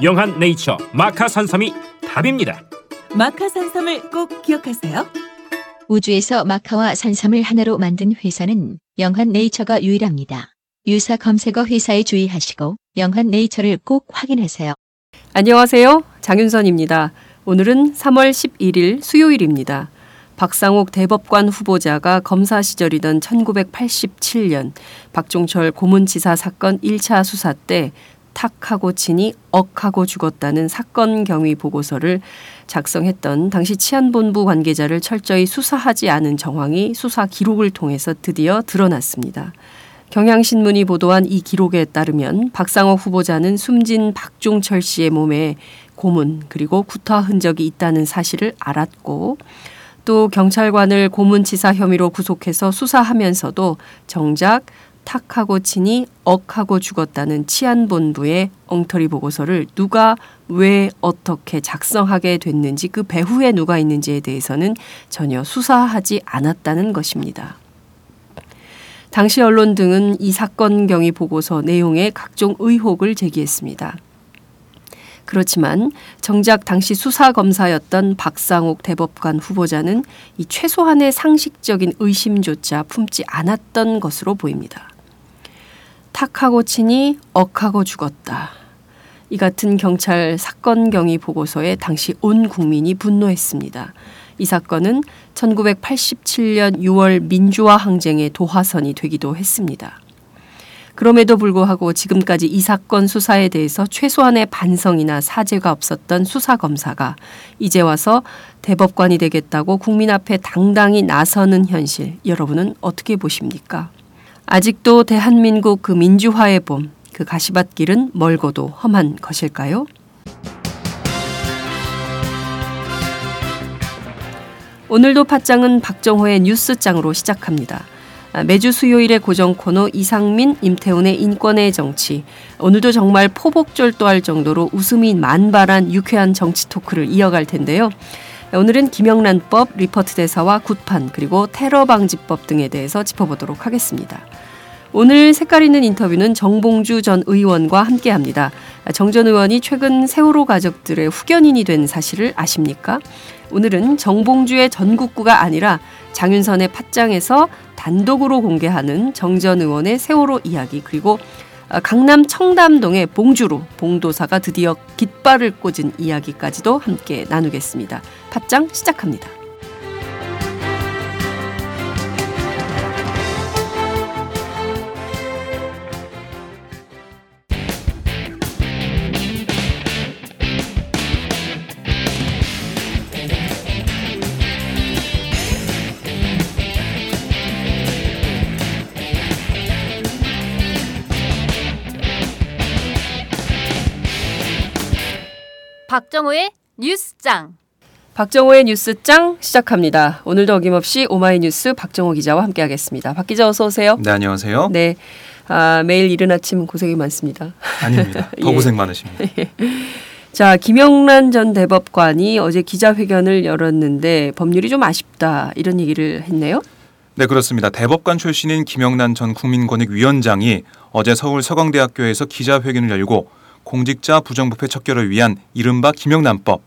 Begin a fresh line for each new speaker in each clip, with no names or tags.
영한 네이처 마카 산삼이 답입니다.
마카 산삼을 꼭 기억하세요.
우주에서 마카와 산삼을 하나로 만든 회사는 영한 네이처가 유일합니다. 유사 검색어 회사에 주의하시고 영한 네이처를 꼭 확인하세요.
안녕하세요. 장윤선입니다. 오늘은 3월 11일 수요일입니다. 박상옥 대법관 후보자가 검사 시절이던 1987년 박종철 고문치사 사건 1차 수사 때 탁하고 치니 억하고 죽었다는 사건 경위 보고서를 작성했던 당시 치안본부 관계자를 철저히 수사하지 않은 정황이 수사 기록을 통해서 드디어 드러났습니다. 경향신문이 보도한 이 기록에 따르면 박상옥 후보자는 숨진 박종철 씨의 몸에 고문 그리고 구타 흔적이 있다는 사실을 알았고 또 경찰관을 고문치사 혐의로 구속해서 수사하면서도 정작 탁하고 치니 억하고 죽었다는 치안본부의 엉터리 보고서를 누가 왜 어떻게 작성하게 됐는지 그 배후에 누가 있는지에 대해서는 전혀 수사하지 않았다는 것입니다. 당시 언론 등은 이 사건 경위 보고서 내용에 각종 의혹을 제기했습니다. 그렇지만 정작 당시 수사 검사였던 박상옥 대법관 후보자는 이 최소한의 상식적인 의심조차 품지 않았던 것으로 보입니다. 탁하고 치니 억하고 죽었다. 이 같은 경찰 사건 경위 보고서에 당시 온 국민이 분노했습니다. 이 사건은 1987년 6월 민주화 항쟁의 도화선이 되기도 했습니다. 그럼에도 불구하고 지금까지 이 사건 수사에 대해서 최소한의 반성이나 사죄가 없었던 수사검사가 이제 와서 대법관이 되겠다고 국민 앞에 당당히 나서는 현실, 여러분은 어떻게 보십니까? 아직도 대한민국 그 민주화의 봄, 그 가시밭길은 멀고도 험한 것일까요? 오늘도 팟짱은 박정호의 뉴스짱으로 시작합니다. 매주 수요일의 고정 코너 이상민, 임태훈의 인권의 정치. 오늘도 정말 포복절도할 정도로 웃음이 만발한 유쾌한 정치 토크를 이어갈 텐데요. 오늘은 김영란법, 리퍼트 대사와 굿판, 그리고 테러 방지법 등에 대해서 짚어보도록 하겠습니다. 오늘 색깔 있는 인터뷰는 정봉주 전 의원과 함께 합니다. 정 전 의원이 최근 세월호 가족들의 후견인이 된 사실을 아십니까? 오늘은 정봉주의 전국구가 아니라 장윤선의 팟짱에서 단독으로 공개하는 정 전 의원의 세월호 이야기 그리고 강남 청담동의 봉주로 봉도사가 드디어 깃발을 꽂은 이야기까지도 함께 나누겠습니다. 팟짱 시작합니다.
박정호의 뉴스장.
박정호의 뉴스장 시작합니다. 오늘도 어김없이 오마이뉴스 박정호 기자와 함께하겠습니다. 박 기자 어서 오세요.
네 안녕하세요.
네, 아, 매일 이른 아침 고생이 많습니다.
아닙니다. 더
예.
고생 많으십니다.
자, 김영란 전 대법관이 어제 기자회견을 열었는데 법률이 좀 아쉽다 이런 얘기를 했네요.
네, 그렇습니다. 대법관 출신인 김영란 전 국민권익위원장이 어제 서울 서강대학교에서 기자회견을 열고 공직자 부정부패 척결을 위한 이른바 김영란법,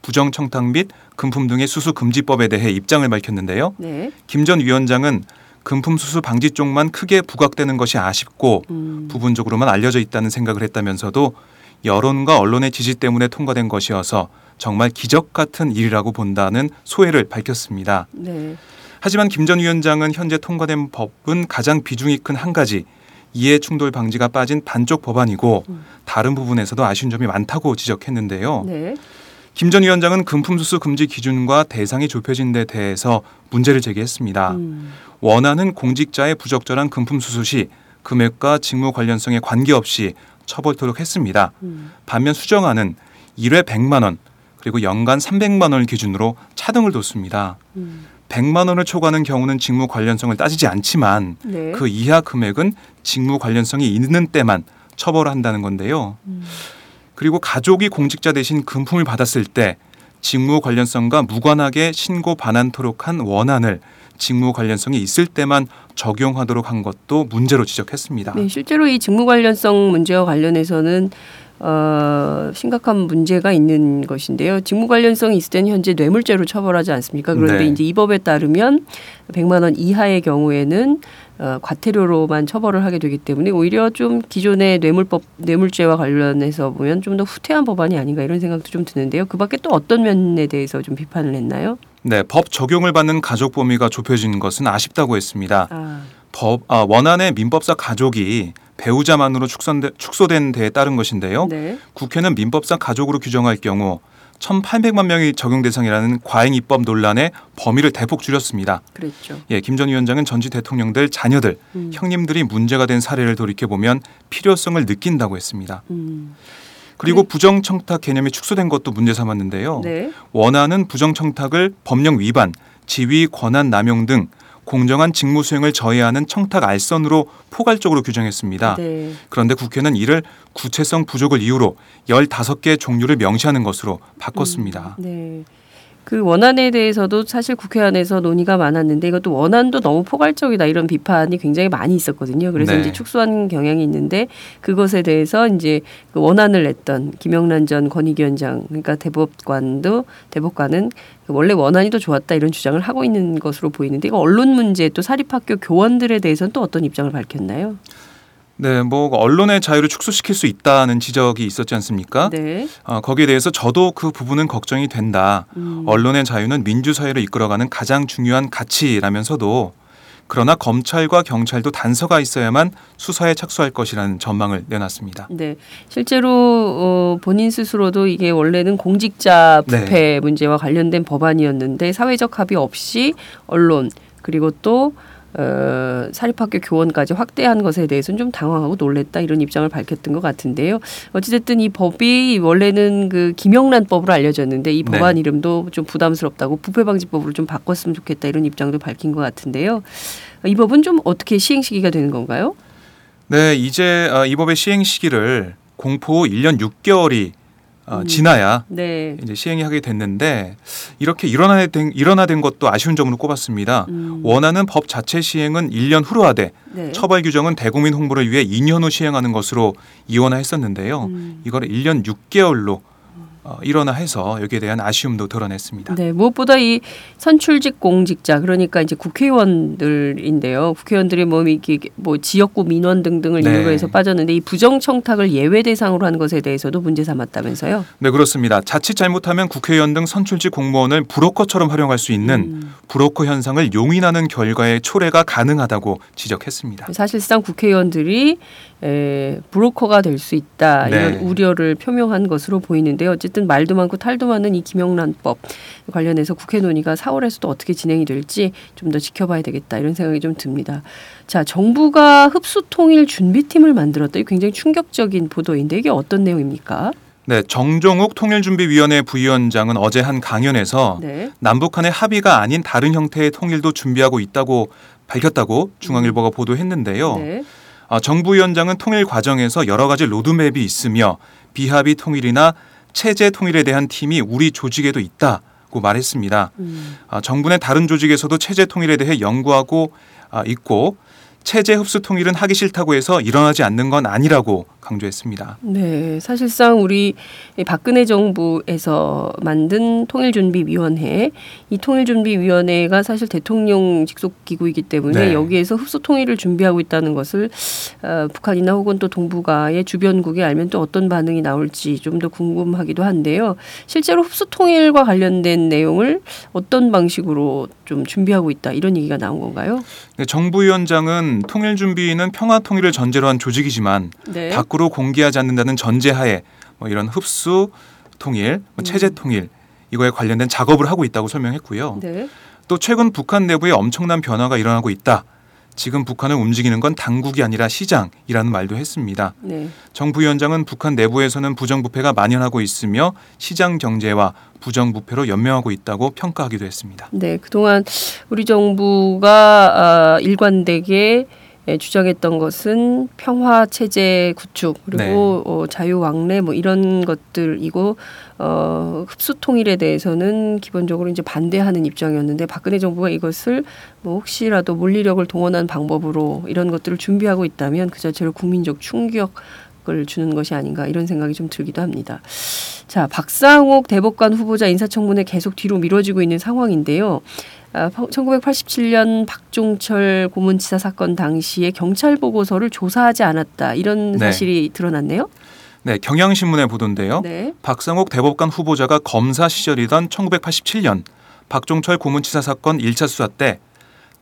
부정청탁 및 금품 등의 수수 금지법에 대해 입장을 밝혔는데요.
네.
김전 위원장은 금품 수수 방지 쪽만 크게 부각되는 것이 아쉽고
음.
부분적으로만 알려져 있다는 생각을 했다면서도 여론과 언론의 지지 때문에 통과된 것이어서 정말 기적 같은 일이라고 본다는 소회를 밝혔습니다.
네.
하지만 김 전 위원장은 현재 통과된 법은 가장 비중이 큰 한 가지 이해 충돌 방지가 빠진 반쪽 법안이고 다른 부분에서도 아쉬운 점이 많다고 지적했는데요.
네.
김전 위원장은 금품 수수 금지 기준과 대상이 좁혀진 데 대해서 문제를 제기했습니다.
음.
원하는 공직자의 부적절한 금품 수수 시 금액과 직무 관련성에 관계없이 처벌토록 했습니다.
음.
반면 수정안은 1회 100만 원 그리고 연간 300만 원을 기준으로 차등을 뒀습니다.
음.
100만 원을 초과하는 경우는 직무 관련성을 따지지 않지만
네.
그 이하 금액은 직무 관련성이 있는 때만 처벌한다는 건데요.
음.
그리고 가족이 공직자 대신 금품을 받았을 때 직무 관련성과 무관하게 신고 반환토록 한 원안을 직무 관련성이 있을 때만 적용하도록 한 것도 문제로 지적했습니다.
네, 실제로 이 직무 관련성 문제와 관련해서는 어, 심각한 문제가 있는 것인데요. 직무 관련성이 있을 때는 현재 뇌물죄로 처벌하지 않습니까? 그런데
네.
이제 이 법에 따르면 100만 원 이하의 경우에는 어, 과태료로만 처벌을 하게 되기 때문에 오히려 좀 기존의 뇌물법 뇌물죄와 관련해서 보면 좀 더 후퇴한 법안이 아닌가 이런 생각도 좀 드는데요. 그밖에 또 어떤 면에 대해서 좀 비판을 했나요?
네, 법 적용을 받는 가족 범위가 좁혀진 것은 아쉽다고 했습니다.
아,
법 아, 원안의 민법사 가족이 배우자만으로 축소된, 축소된 데에 따른 것인데요.
네.
국회는 민법상 가족으로 규정할 경우 1,800만 명이 적용 대상이라는 과잉 입법 논란에 범위를 대폭 줄였습니다.
그랬죠.
예, 김 전 위원장은 전직 대통령들 자녀들,
음.
형님들이 문제가 된 사례를 돌이켜 보면 필요성을 느낀다고 했습니다.
음.
그리고 부정 청탁 개념이 축소된 것도 문제 삼았는데요.
네.
원하는 부정 청탁을 법령 위반, 지위 권한 남용 등 공정한 직무 수행을 저해하는 청탁 알선으로 포괄적으로 규정했습니다.
네.
그런데 국회는 이를 구체성 부족을 이유로 15개 종류를 명시하는 것으로 바꿨습니다.
네. 그 원안에 대해서도 사실 국회 안에서 논의가 많았는데 이것도 원안도 너무 포괄적이다 이런 비판이 굉장히 많이 있었거든요. 그래서
네.
이제 축소한 경향이 있는데 그것에 대해서 이제 그 원안을 냈던 김영란 전 권익위원장 그러니까 대법관도 대법관은 그 원래 원안이 더 좋았다 이런 주장을 하고 있는 것으로 보이는데 이거 언론 문제 또 사립학교 교원들에 대해서는 또 어떤 입장을 밝혔나요?
네, 뭐 언론의 자유를 축소시킬 수 있다는 지적이 있었지 않습니까?
네.
어, 거기에 대해서 저도 그 부분은 걱정이 된다.
음.
언론의 자유는 민주 사회를 이끌어가는 가장 중요한 가치라면서도 그러나 검찰과 경찰도 단서가 있어야만 수사에 착수할 것이라는 전망을 내놨습니다.
네, 실제로 어, 본인 스스로도 이게 원래는 공직자
네.
부패 문제와 관련된 법안이었는데 사회적 합의 없이 언론 그리고 또 어, 사립학교 교원까지 확대한 것에 대해서는 좀 당황하고 놀랬다 이런 입장을 밝혔던 것 같은데요. 어찌됐든 이 법이 원래는 그 김영란법으로 알려졌는데 이
네.
법안 이름도 좀 부담스럽다고 부패방지법으로 좀 바꿨으면 좋겠다 이런 입장도 밝힌 것 같은데요. 이 법은 좀 어떻게 시행 시기가 되는 건가요?
네, 이제 어, 이 법의 시행 시기를 공포 후 1년 6개월이 어,
음.
지나야
네.
이제 시행이 하게 됐는데 이렇게 일어나된 일어나된 것도 아쉬운 점으로 꼽았습니다.
음,
원하는 법 자체 시행은 1년 후로 하되
네.
처벌 규정은 대국민 홍보를 위해 2년 후 시행하는 것으로 이원화했었는데요.
음.
이걸 1년 6개월로 어, 일원화해서 여기에 대한 아쉬움도 드러냈습니다.
네, 무엇보다 이 선출직 공직자 그러니까 이제 국회의원들인데요. 국회의원들이 뭐 이게 뭐 지역구 민원 등등을
네.
이유로 해서 빠졌는데 이 부정 청탁을 예외 대상으로 한 것에 대해서도 문제 삼았다면서요.
네 그렇습니다. 자칫 잘못하면 국회의원 등 선출직 공무원을 브로커처럼 활용할 수 있는
음.
브로커 현상을 용인하는 결과의 초래가 가능하다고 지적했습니다.
사실상 국회의원들이 에, 브로커가 될 수 있다 이런
네.
우려를 표명한 것으로 보이는데요. 어쨌든 말도 많고 탈도 많은 이 김영란법 관련해서 국회 논의가 4월에서도 어떻게 진행이 될지 좀 더 지켜봐야 되겠다 이런 생각이 좀 듭니다. 자, 정부가 흡수통일 준비팀을 만들었다. 이 굉장히 충격적인 보도인데 이게 어떤 내용입니까?
네 정종욱 통일준비위원회 부위원장은 어제 한 강연에서
네.
남북 간의 합의가 아닌 다른 형태의 통일도 준비하고 있다고 밝혔다고 중앙일보가 보도했는데요.
네.
아, 정부 위원장은 통일 과정에서 여러 가지 로드맵이 있으며 비합의 통일이나 체제 통일에 대한 팀이 우리 조직에도 있다 고 말했습니다.
음.
아, 정부 내 다른 조직에서도 체제 통일에 대해 연구하고 아, 있고 체제 흡수 통일은 하기 싫다고 해서 일어나지 않는 건 아니라고 강조했습니다.
네, 사실상 우리 박근혜 정부에서 만든 통일준비위원회, 이 통일준비위원회가 사실 대통령 직속 기구이기 때문에
네.
여기에서 흡수 통일을 준비하고 있다는 것을 어, 북한이나 혹은 또 동북아의 주변국이 알면 또 어떤 반응이 나올지 좀 더 궁금하기도 한데요. 실제로 흡수 통일과 관련된 내용을 어떤 방식으로 좀 준비하고 있다 이런 얘기가 나온 건가요?
네, 정부위원장은 통일 준비는 평화 통일을 전제로 한 조직이지만
네.
밖으로 공개하지 않는다는 전제하에 뭐 이런 흡수 통일, 뭐 체제 통일 이거에 관련된 작업을 하고 있다고 설명했고요.
네.
또 최근 북한 내부에 엄청난 변화가 일어나고 있다. 지금 북한을 움직이는 건 당국이 아니라 시장이라는 말도 했습니다.
네.
정부위원장은 북한 내부에서는 부정부패가 만연하고 있으며 시장 경제와 부정부패로 연명하고 있다고 평가하기도 했습니다.
네, 그동안 우리 정부가 아, 일관되게 예, 주장했던 것은 평화 체제 구축 그리고 어, 자유 왕래 뭐 이런 것들이고 어, 흡수 통일에 대해서는 기본적으로 이제 반대하는 입장이었는데 박근혜 정부가 이것을 뭐 혹시라도 물리력을 동원한 방법으로 이런 것들을 준비하고 있다면 그 자체로 국민적 충격 을 주는 것이 아닌가 이런 생각이 좀 들기도 합니다. 자, 박상옥 대법관 후보자 인사청문회 계속 뒤로 미뤄지고 있는 상황인데요. 아, 1987년 박종철 고문치사 사건 당시에 경찰 보고서를 조사하지 않았다 이런
네.
사실이 드러났네요.
네, 경향신문의 보도인데요.
네.
박상옥 대법관 후보자가 검사 시절이던 1987년 박종철 고문치사 사건 1차 수사 때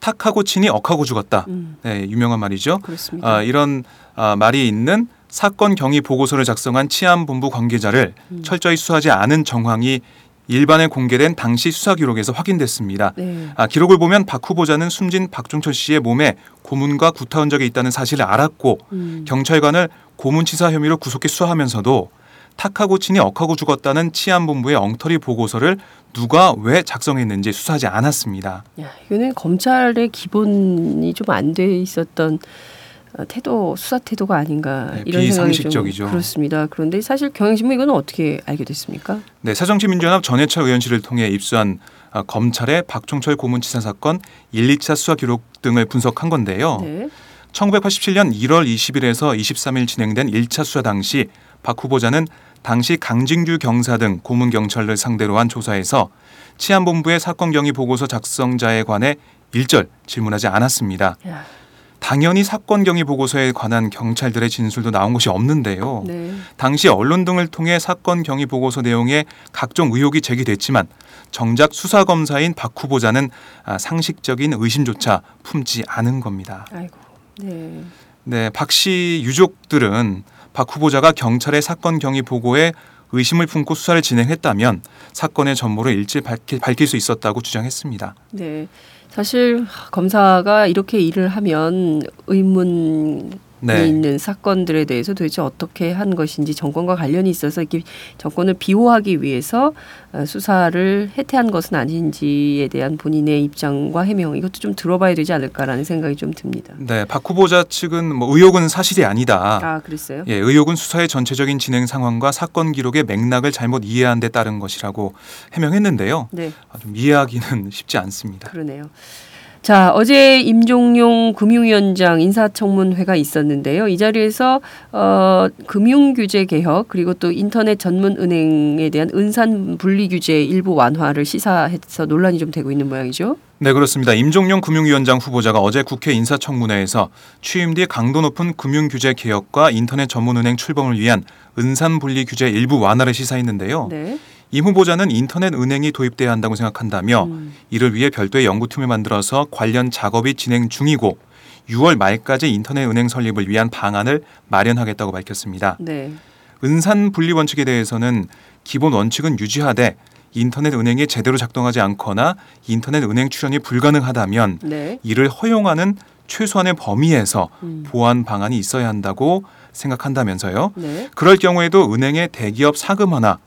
탁하고 치니 억하고 죽었다.
음,
네, 유명한 말이죠.
그렇습니다.
아, 이런 아, 말이 있는 사건 경위 보고서를 작성한 치안본부 관계자를
음.
철저히 수사하지 않은 정황이 일반에 공개된 당시 수사 기록에서 확인됐습니다.
네.
아, 기록을 보면 박 후보자는 숨진 박종철 씨의 몸에 고문과 구타 흔적이 있다는 사실을 알았고
음,
경찰관을 고문치사 혐의로 구속해 수사하면서도 탁하고 치니 억하고 죽었다는 치안본부의 엉터리 보고서를 누가 왜 작성했는지 수사하지 않았습니다.
야, 이거는 검찰의 기본이 좀 안 돼 있었던 어, 태도 수사 태도가 아닌가
네,
이런
비상식적이죠.
좀 그렇습니다. 그런데 사실 경향신문 이거는 어떻게 알게 됐습니까?
네, 새정치민주연합 전해철 의원실을 통해 입수한 아, 검찰의 박종철 고문치사 사건 1, 2차 수사 기록 등을 분석한 건데요.
네.
1987년 1월 20일에서 23일 진행된 1차 수사 당시 박 후보자는 당시 강진규 경사 등 고문 경찰을 상대로 한 조사에서 치안본부의 사건 경위 보고서 작성자에 관해 일절 질문하지 않았습니다.
야,
당연히 사건 경위 보고서에 관한 경찰들의 진술도 나온 것이 없는데요.
네.
당시 언론 등을 통해 사건 경위 보고서 내용에 각종 의혹이 제기됐지만 정작 수사 검사인 박 후보자는 아, 상식적인 의심조차 품지 않은 겁니다.
아이고. 네.
네, 박 씨 유족들은 박 후보자가 경찰의 사건 경위 보고에 의심을 품고 수사를 진행했다면 사건의 전모를 일찍 밝힐, 밝힐 수 있었다고 주장했습니다.
네. 사실 검사가 이렇게 일을 하면 의문이
네.
있는 사건들에 대해서 도대체 어떻게 한 것인지 정권과 관련이 있어서 이렇게 정권을 비호하기 위해서 어, 수사를 해태한 것은 아닌지에 대한 본인의 입장과 해명 이것도 좀 들어봐야 되지 않을까라는 생각이 좀 듭니다.
네, 박 후보자 측은 뭐 의혹은 사실이 아니다.
아, 그랬어요?
예, 의혹은 수사의 전체적인 진행 상황과 사건 기록의 맥락을 잘못 이해한 데 따른 것이라고 해명했는데요.
네.
아, 좀 이해하기는 쉽지 않습니다.
그러네요. 자, 어제 임종용 금융위원장 인사청문회가 있었는데요. 이 자리에서 어, 금융규제 개혁 그리고 또 인터넷 전문 은행에 대한 은산 분리 규제 일부 완화를 시사해서 논란이 좀 되고 있는 모양이죠.
네, 그렇습니다. 임종용 금융위원장 후보자가 어제 국회 인사청문회에서 취임 뒤 강도 높은 금융규제 개혁과 인터넷 전문 은행 출범을 위한 은산 분리 규제 일부 완화를 시사했는데요.
네.
임 후보자는 인터넷 은행이 도입돼야 한다고 생각한다며
음,
이를 위해 별도의 연구팀을 만들어서 관련 작업이 진행 중이고 6월 말까지 인터넷 은행 설립을 위한 방안을 마련하겠다고 밝혔습니다.
네.
은산 분리 원칙에 대해서는 기본 원칙은 유지하되 인터넷 은행이 제대로 작동하지 않거나 인터넷 은행 출연이 불가능하다면
네.
이를 허용하는 최소한의 범위에서
음,
보완 방안이 있어야 한다고 생각한다면서요.
네.
그럴 경우에도 은행의 대기업 사금화나 아,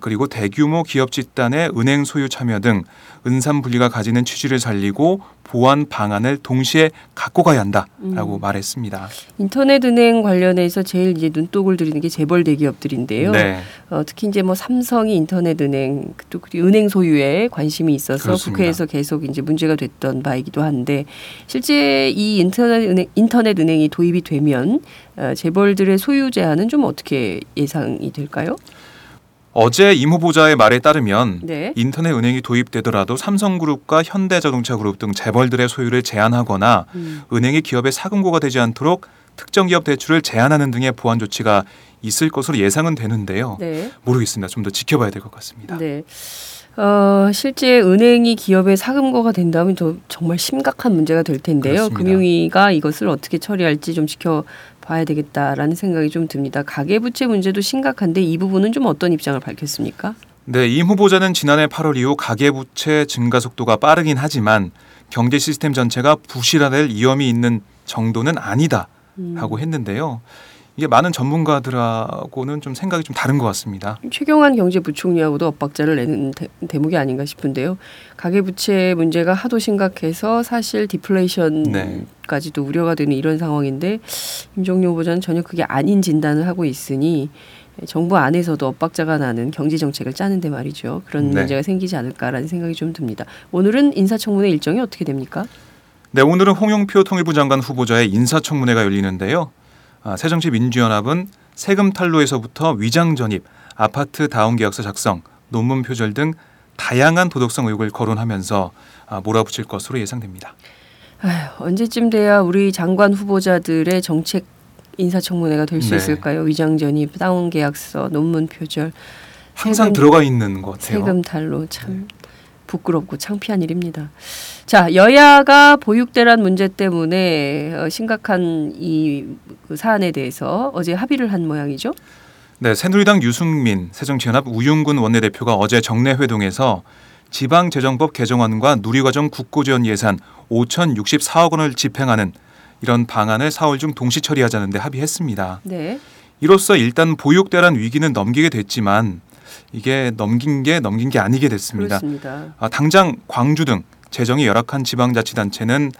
그리고 대규모 기업 집단의 은행 소유 참여 등 은산 분리가 가지는 취지를 살리고 보완 방안을 동시에 갖고 가야 한다라고
음.
말했습니다.
인터넷 은행 관련해서 제일 이제 눈독을 들이는 게 재벌 대기업들인데요.
네.
어, 특히 이제 뭐 삼성이 인터넷 은행 또 은행 소유에 관심이 있어서
그렇습니다.
국회에서 계속 이제 문제가 됐던 바이기도 한데 실제 이 인터넷 은행 인터넷 은행이 도입이 되면 어, 재벌들의 소유 제한은 좀 어떻게 예상이 될까요?
어제 임 후보자의 말에 따르면
네.
인터넷 은행이 도입되더라도 삼성그룹과 현대자동차그룹 등 재벌들의 소유를 제한하거나
음.
은행이 기업의 사금고가 되지 않도록 특정 기업 대출을 제한하는 등의 보완 조치가 있을 것으로 예상은 되는데요.
네.
모르겠습니다. 좀 더 지켜봐야 될 것 같습니다.
네. 어, 실제 은행이 기업의 사금고가 된다면 더 정말 심각한 문제가 될 텐데요.
그렇습니다.
금융위가 이것을 어떻게 처리할지 좀 지켜 봐야 되겠다라는 생각이 좀 듭니다. 가계부채 문제도 심각한데 이 부분은 좀 어떤 입장을 밝혔습니까?
네, 임 후보자는 지난해 8월 이후 가계부채 증가 속도가 빠르긴 하지만 경제 시스템 전체가 부실화될 위험이 있는 정도는 아니다 라고
음.
했는데요. 이게 많은 전문가들하고는 좀 생각이 좀 다른 것 같습니다.
최경환 경제부총리하고도 엇박자를 내는 대, 대목이 아닌가 싶은데요. 가계부채 문제가 하도 심각해서 사실 디플레이션까지도
네.
우려가 되는 이런 상황인데 임종용 후보자는 전혀 그게 아닌 진단을 하고 있으니 정부 안에서도 엇박자가 나는 경제 정책을 짜는데 말이죠. 그런
네.
문제가 생기지 않을까라는 생각이 좀 듭니다. 오늘은 인사청문회 일정이 어떻게 됩니까?
네, 오늘은 홍영표 통일부 장관 후보자의 인사청문회가 열리는데요. 아, 새정치민주연합은 세금 탈루에서부터 위장 전입, 아파트 다운 계약서 작성, 논문 표절 등 다양한 도덕성 의혹을 거론하면서 아, 몰아붙일 것으로 예상됩니다.
아휴, 언제쯤 돼야 우리 장관 후보자들의 정책 인사청문회가 될수
네.
있을까요? 위장 전입, 다운 계약서, 논문 표절,
항상
세금-
들어가 있는 것 같아요.
세금 탈루 참 부끄럽고 창피한 일입니다. 자, 여야가 보육대란 문제 때문에 어, 심각한 이그 사안에 대해서 어제 합의를 한 모양이죠.
네, 새누리당 유승민 새정치연합 우윤근 원내대표가 어제 정례 회동에서 지방재정법 개정안과 누리과정 국고지원 예산 5,064억 원을 집행하는 이런 방안을 4월 중 동시 처리하자는 데 합의했습니다.
네.
이로써 일단 보육대란 위기는 넘기게 됐지만 이게 넘긴 게 넘긴 게 아니게 됐습니다.
그렇습니다.
아, 당장 광주 등 재정이 열악한 지방자치단체는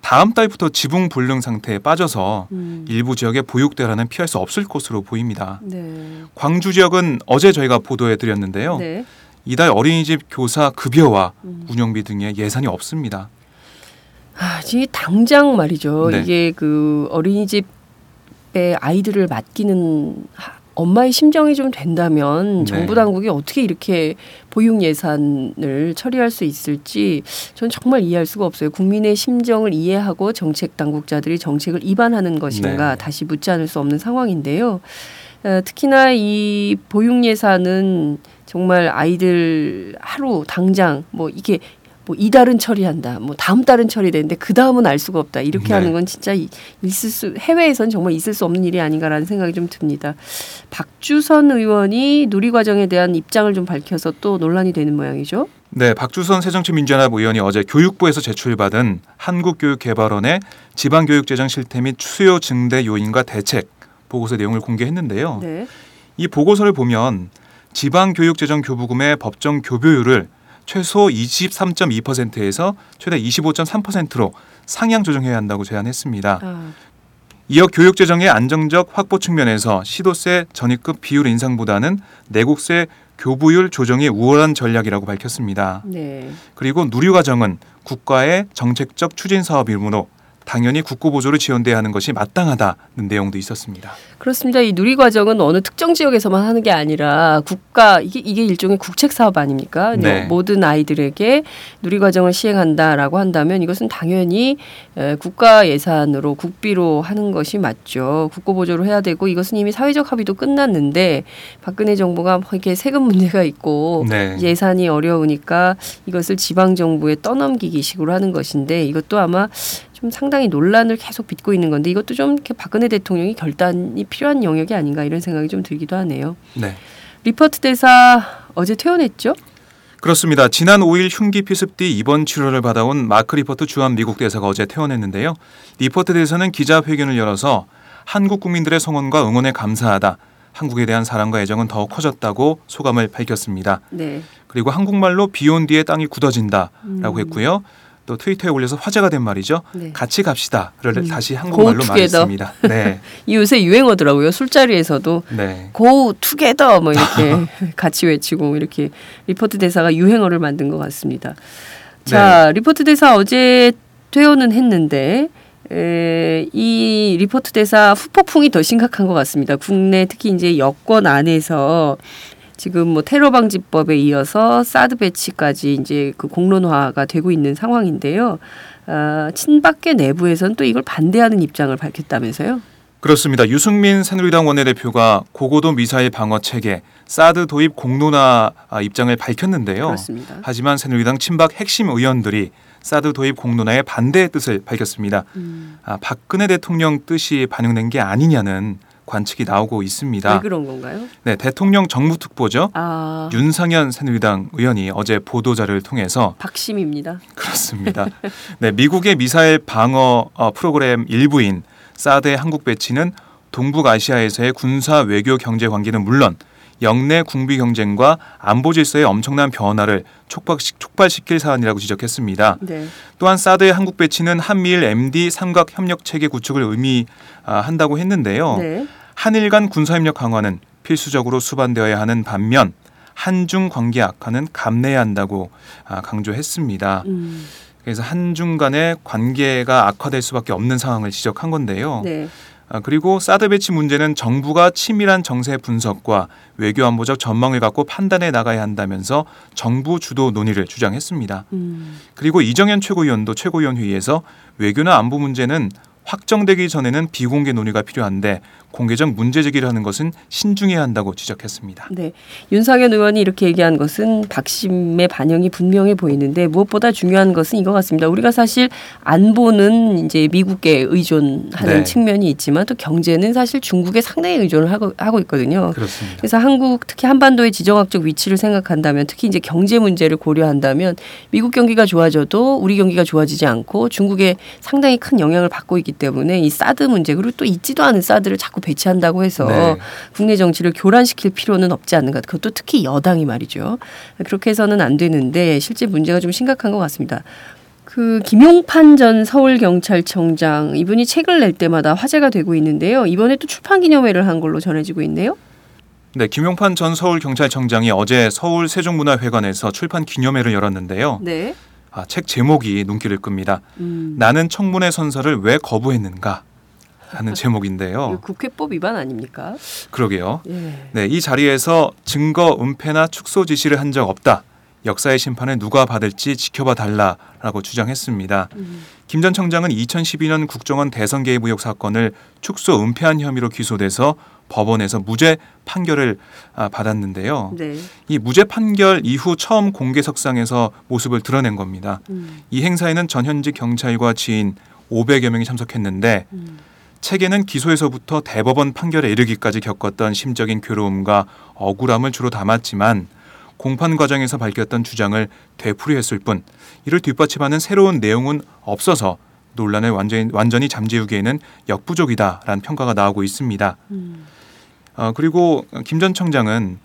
다음 달부터 지붕 불능 상태에 빠져서
음.
일부 지역의 보육대란은 피할 수 없을 것으로 보입니다.
네.
광주 지역은 어제 저희가 보도해 드렸는데요.
네.
이달 어린이집 교사 급여와
음.
운영비 등의 예산이 없습니다.
아, 지금 당장 말이죠.
네.
이게 그 어린이집에 아이들을 맡기는 하- 엄마의 심정이 좀 된다면
네.
정부 당국이 어떻게 이렇게 보육 예산을 처리할 수 있을지 전 정말 이해할 수가 없어요. 국민의 심정을 이해하고 정책 당국자들이 정책을 위반하는 것인가
네.
다시 묻지 않을 수 없는 상황인데요. 어, 특히나 이 보육 예산은 정말 아이들 하루 당장 뭐 이게 뭐 이달은 처리한다, 뭐 다음 달은 처리되는데 그 다음은 알 수가 없다. 이렇게
네.
하는 건 진짜 이- 있을 수 해외에선 정말 있을 수 없는 일이 아닌가라는 생각이 좀 듭니다. 박주선 의원이 누리 과정에 대한 입장을 좀 밝혀서 또 논란이 되는 모양이죠.
네, 박주선 새정치민주연합 의원이 어제 교육부에서 제출받은 한국교육개발원의 지방교육재정 실태 및 수요 증대 요인과 대책 보고서 내용을 공개했는데요.
네.
이 보고서를 보면 지방교육재정 교부금의 법정 교부율을 최소 23.2%에서 최대 25.3%로 상향 조정해야 한다고 제안했습니다.
아,
이어 교육재정의 안정적 확보 측면에서 시도세 전입급 비율 인상보다는 내국세 교부율 조정이 우월한 전략이라고 밝혔습니다.
네.
그리고 누리과정은 국가의 정책적 추진 사업이므로 당연히 국고 보조를 지원돼야 하는 것이 마땅하다는 내용도 있었습니다.
그렇습니다. 이 누리 과정은 어느 특정 지역에서만 하는 게 아니라 국가 이게 이게 일종의 국책 사업 아닙니까?
네.
모든 아이들에게 누리 과정을 시행한다라고 한다면 이것은 당연히 에, 국가 예산으로 국비로 하는 것이 맞죠. 국고 보조로 해야 되고 이것은 이미 사회적 합의도 끝났는데 박근혜 정부가 뭐 이렇게 세금 문제가 있고
네.
예산이 어려우니까 이것을 지방 정부에 떠넘기기 식으로 하는 것인데 이것도 아마 좀 상당히 논란을 계속 빚고 있는 건데 이것도 좀 이렇게 박근혜 대통령이 결단이 필요한 영역이 아닌가 이런 생각이 좀 들기도 하네요.
네.
리퍼트 대사 어제 퇴원했죠?
그렇습니다. 지난 5일 흉기 피습 뒤 입원 치료를 받아온 마크 리퍼트 주한 미국 대사가 어제 퇴원했는데요. 리퍼트 대사는 기자회견을 열어서 한국 국민들의 성원과 응원에 감사하다. 한국에 대한 사랑과 애정은 더 커졌다고 소감을 밝혔습니다.
네.
그리고 한국말로 비온 뒤에 땅이 굳어진다라고
음.
했고요. 또 트위터에 올려서 화제가 된 말이죠.
네.
같이 갑시다를
음.
다시 한국말로. 말했습니다. 네,
이 요새 유행어더라고요. 술자리에서도
네.
go together 뭐 이렇게 같이 외치고 이렇게 리퍼트 대사가 유행어를 만든 것 같습니다. 자, 리퍼트 대사 어제 퇴원은 했는데 에, 이 리퍼트 대사 후폭풍이 더 심각한 것 같습니다. 국내 특히 이제 여권 안에서 지금 뭐 테러 방지법에 이어서 사드 배치까지 이제 그 공론화가 되고 있는 상황인데요. 아, 친박계 내부에서는 또 이걸 반대하는 입장을 밝혔다면서요?
그렇습니다. 유승민 새누리당 원내대표가 고고도 미사일 방어 체계 사드 도입 공론화 아, 입장을 밝혔는데요.
그렇습니다.
하지만 새누리당 친박 핵심 의원들이 사드 도입 공론화에 반대의 뜻을 밝혔습니다.
음,
아, 박근혜 대통령 뜻이 반영된 게 아니냐는 관측이 나오고 있습니다.
왜 그런 건가요?
네, 대통령 정무특보죠.
아,
윤상현 새누리당 의원이 어제 보도자를 통해서
박심입니다.
그렇습니다. 네, 미국의 미사일 방어 어, 프로그램 일부인 사드의 한국 배치는 동북아시아에서의 군사 외교 경제 관계는 물론 영내 군비 경쟁과 안보 질서의 엄청난 변화를 촉박시, 촉발시킬 사안이라고 지적했습니다.
네.
또한 사드의 한국 배치는 한미일 MD 삼각 협력 체계 구축을 의미한다고 했는데요.
네.
한일 간 군사협력 강화는 필수적으로 수반되어야 하는 반면 한중 관계 악화는 감내해야 한다고 아, 강조했습니다.
음,
그래서 한중 간의 관계가 악화될 수밖에 없는 상황을 지적한 건데요.
네.
아, 그리고 사드 배치 문제는 정부가 치밀한 정세 분석과 외교 안보적 전망을 갖고 판단해 나가야 한다면서 정부 주도 논의를 주장했습니다.
음,
그리고 이정현 최고위원도 최고위원 회의에서 외교나 안보 문제는 확정되기 전에는 비공개 논의가 필요한데 공개적 문제 제기를 하는 것은 신중해야 한다고 지적했습니다.
네. 윤상현 의원이 이렇게 얘기한 것은 박심의 반영이 분명해 보이는데 무엇보다 중요한 것은 이거 같습니다. 우리가 사실 안보는 이제 미국에 의존하는
네.
측면이 있지만 또 경제는 사실 중국에 상당히 의존을 하고, 하고 있거든요.
그렇습니다.
그래서 한국 특히 한반도의 지정학적 위치를 생각한다면 특히 이제 경제 문제를 고려한다면 미국 경기가 좋아져도 우리 경기가 좋아지지 않고 중국에 상당히 큰 영향을 받고 있기 때문에 이 사드 문제 그리고 또 있지도 않은 사드를 자꾸 배치한다고 해서
네.
국내 정치를 교란시킬 필요는 없지 않는가. 그것도 특히 여당이 말이죠. 그렇게 해서는 안 되는데 실제 문제가 좀 심각한 것 같습니다. 그 김용판 전 서울경찰청장 이분이 책을 낼 때마다 화제가 되고 있는데요. 이번에 또 출판 기념회를 한 걸로 전해지고 있네요.
네, 김용판 전 서울경찰청장이 어제 서울 세종문화회관에서 출판 기념회를 열었는데요.
네.
아, 책 제목이 눈길을 끕니다.
음.
나는 청문회 선서를 왜 거부했는가 하는 제목인데요.
이거 국회법 위반 아닙니까?
그러게요.
예.
네, 이 자리에서 증거 은폐나 축소 지시를 한 적 없다. 역사의 심판을 누가 받을지 지켜봐 달라라고 주장했습니다. 김전 청장은 2012년 국정원 대선 개입 의혹 사건을 축소 은폐한 혐의로 기소돼서 법원에서 무죄 판결을 아, 받았는데요.
네.
이 무죄 판결 이후 처음 공개석상에서 모습을 드러낸 겁니다.
음.
이 행사에는 전현직 경찰과 지인 500여 명이 참석했는데
음.
책에는 기소에서부터 대법원 판결에 이르기까지 겪었던 심적인 괴로움과 억울함을 주로 담았지만 공판 과정에서 밝혔던 주장을 되풀이했을 뿐 이를 뒷받침하는 새로운 내용은 없어서 논란을 완전히, 완전히 잠재우기에는 역부족이다라는 평가가 나오고 있습니다.
음.
어, 그리고 김 전 청장은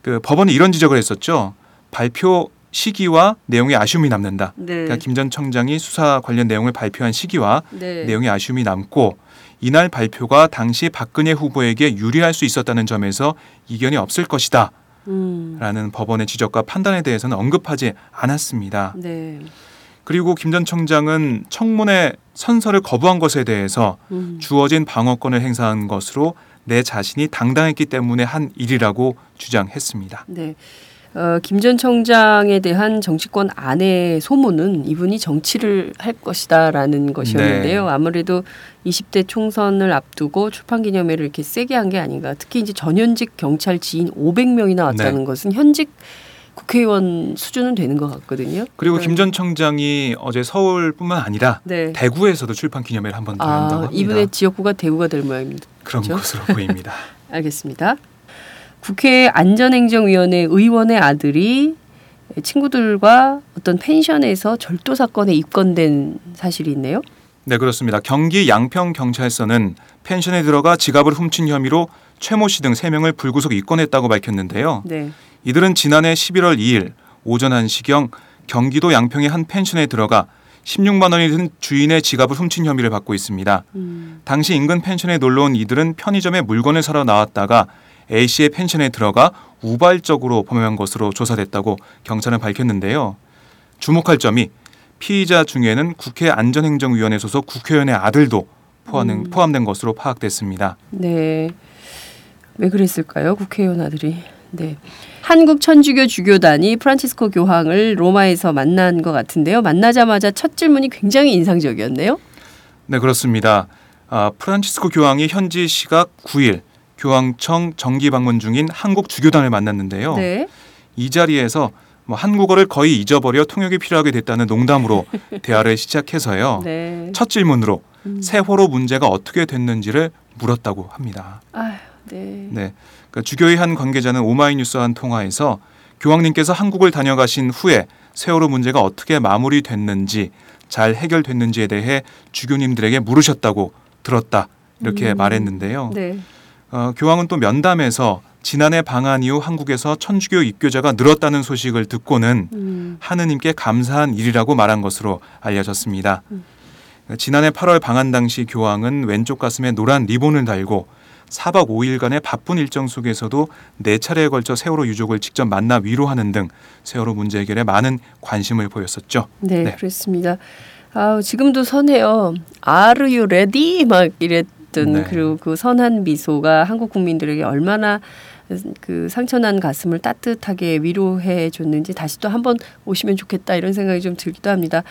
그 법원이 이런 지적을 했었죠. 발표 시기와 내용에 아쉬움이 남는다.
네.
그러니까 김 전 청장이 수사 관련 내용을 발표한 시기와
네.
내용에 아쉬움이 남고 이날 발표가 당시 박근혜 후보에게 유리할 수 있었다는 점에서 이견이 없을 것이다.
음.
라는 법원의 지적과 판단에 대해서는 언급하지 않았습니다.
네.
그리고 김 전 청장은 청문회 선서를 거부한 것에 대해서
음.
주어진 방어권을 행사한 것으로 내 자신이 당당했기 때문에 한 일이라고 주장했습니다.
네. 어, 김전 청장에 대한 정치권 안의 소문은 이분이 정치를 할 것이다라는 것이었는데요.
네.
아무래도 20대 총선을 앞두고 출판 기념회를 이렇게 세게 한 게 아닌가. 특히 이제 전현직 경찰 지인 500명이나 왔다는
네.
것은 현직 국회의원 수준은 되는 것 같거든요.
그리고
네.
김전 청장이 어제 서울뿐만 아니라
네.
대구에서도 출판 기념회를 한번더 한다고
아,
합니다.
이분의 지역구가 대구가 될 모양입니다.
그런
그렇죠?
것으로 보입니다.
알겠습니다. 국회 안전행정위원회 의원의 아들이 친구들과 어떤 펜션에서 절도 사건에 입건된 사실이 있네요.
네, 그렇습니다. 경기 양평 경찰서는 펜션에 들어가 지갑을 훔친 혐의로 최모 씨등 3명을 불구속 입건했다고 밝혔는데요.
네.
이들은 지난해 11월 2일 오전 1시경 경기도 양평의 한 펜션에 들어가 16만 원이 든 주인의 지갑을 훔친 혐의를 받고 있습니다.
음.
당시 인근 펜션에 놀러 온 이들은 편의점에 물건을 사러 나왔다가 A 씨의 펜션에 들어가 우발적으로 범행한 것으로 조사됐다고 경찰은 밝혔는데요. 주목할 점이 피의자 중에는 국회 안전행정위원회 소속 국회의원의 아들도 포함된,
음.
포함된 것으로 파악됐습니다.
네. 왜 그랬을까요? 국회의원 아들이. 네. 한국 천주교 주교단이 프란치스코 교황을 로마에서 만난 것 같은데요. 만나자마자 첫 질문이 굉장히 인상적이었네요.
네, 그렇습니다. 아, 프란치스코 교황이 현지 시각 9일 교황청 정기 방문 중인 한국 주교단을 만났는데요.
네.
이 자리에서 뭐 한국어를 거의 잊어버려 통역이 필요하게 됐다는 농담으로 대화를 시작해서요.
네.
첫 질문으로
음.
세월호 문제가 어떻게 됐는지를 물었다고 합니다.
아휴, 네.
네, 그러니까 주교의 한 관계자는 오마이뉴스와 한 통화에서 교황님께서 한국을 다녀가신 후에 세월호 문제가 어떻게 마무리됐는지 잘 해결됐는지에 대해 주교님들에게 물으셨다고 들었다 이렇게
음.
말했는데요.
네.
어, 교황은 또 면담에서 지난해 방한 이후 한국에서 천주교 입교자가 늘었다는 소식을 듣고는
음.
하느님께 감사한 일이라고 말한 것으로 알려졌습니다.
음.
지난해 8월 방한 당시 교황은 왼쪽 가슴에 노란 리본을 달고 4박 5일간의 바쁜 일정 속에서도 네 차례에 걸쳐 세월호 유족을 직접 만나 위로하는 등 세월호 문제 해결에 많은 관심을 보였었죠.
네,
네.
그렇습니다. 아, 지금도 선해요. Are you ready? 막 이랬 던
네.
그리고 그 선한 미소가 한국 국민들에게 얼마나 그 상처난 가슴을 따뜻하게 위로해 줬는지 다시 또 한번 오시면 좋겠다 이런 생각이 좀 들기도 합니다.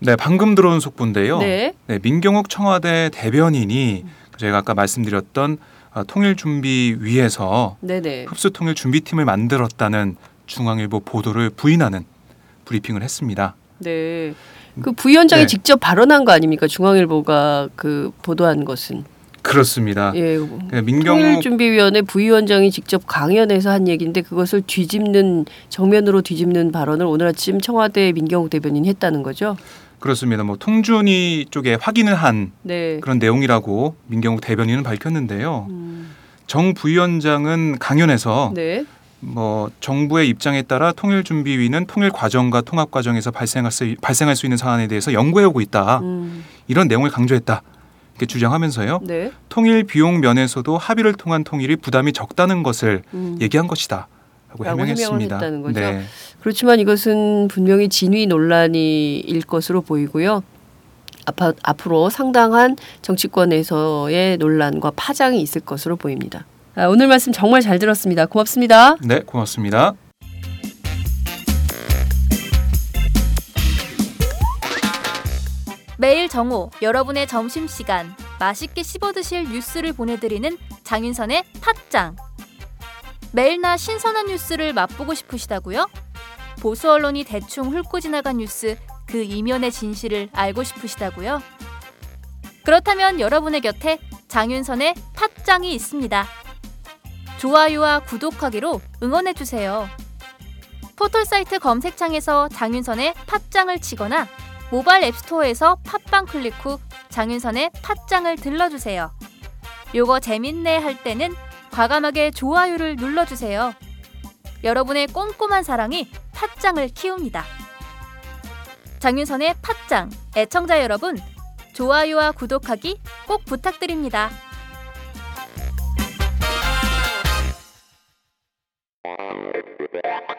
네, 방금 들어온 속보인데요.
네.
네, 민경욱 청와대 대변인이 저희가 아까 말씀드렸던 어, 통일 준비 위에서
네, 네.
흡수 통일 준비팀을 만들었다는 중앙일보 보도를 부인하는 브리핑을 했습니다.
네. 그 부위원장이
네.
직접 발언한 거 아닙니까? 중앙일보가 그 보도한 것은.
그렇습니다.
예.
그 민경욱
통일준비위원회 부위원장이 직접 강연에서 한 얘기인데 그것을 뒤집는 정면으로 뒤집는 발언을 오늘 아침 청와대 민경욱 대변인이 했다는 거죠.
그렇습니다. 뭐 통준이 쪽에 확인을 한
네.
그런 내용이라고 민경욱 대변인은 밝혔는데요.
음,
정 부위원장은 강연에서
네.
뭐 정부의 입장에 따라 통일준비위는 통일 과정과 통합 과정에서 발생할 수, 발생할 수 있는 사안에 대해서 연구해 오고 있다.
음,
이런 내용을 강조했다. 이렇게 주장하면서요.
네.
통일 비용 면에서도 합의를 통한 통일이 부담이 적다는 것을
음.
얘기한 것이다. 라고 해명했습니다.
했다는 거죠.
네.
그렇지만 이것은 분명히 진위 논란이 일 것으로 보이고요. 앞으로 상당한 정치권에서의 논란과 파장이 있을 것으로 보입니다. 아, 오늘 말씀 정말 잘 들었습니다. 고맙습니다.
네, 고맙습니다.
매일 정오 여러분의 점심 시간 맛있게 씹어 드실 뉴스를 보내드리는 장윤선의 팟짱. 매일나 신선한 뉴스를 맛보고 싶으시다고요? 보수 언론이 대충 훑고 지나간 뉴스 그 이면의 진실을 알고 싶으시다고요? 그렇다면 여러분의 곁에 장윤선의 팟짱이 있습니다. 좋아요와 구독하기로 응원해 주세요. 포털 사이트 검색창에서 장윤선의 팟짱을 치거나 모바일 앱스토어에서 팟빵 클릭 후 장윤선의 팟짱을 들러주세요. 요거 재밌네 할 때는 과감하게 좋아요를 눌러주세요. 여러분의 꼼꼼한 사랑이 팟짱을 키웁니다. 장윤선의 팟짱 애청자 여러분 좋아요와 구독하기 꼭 부탁드립니다.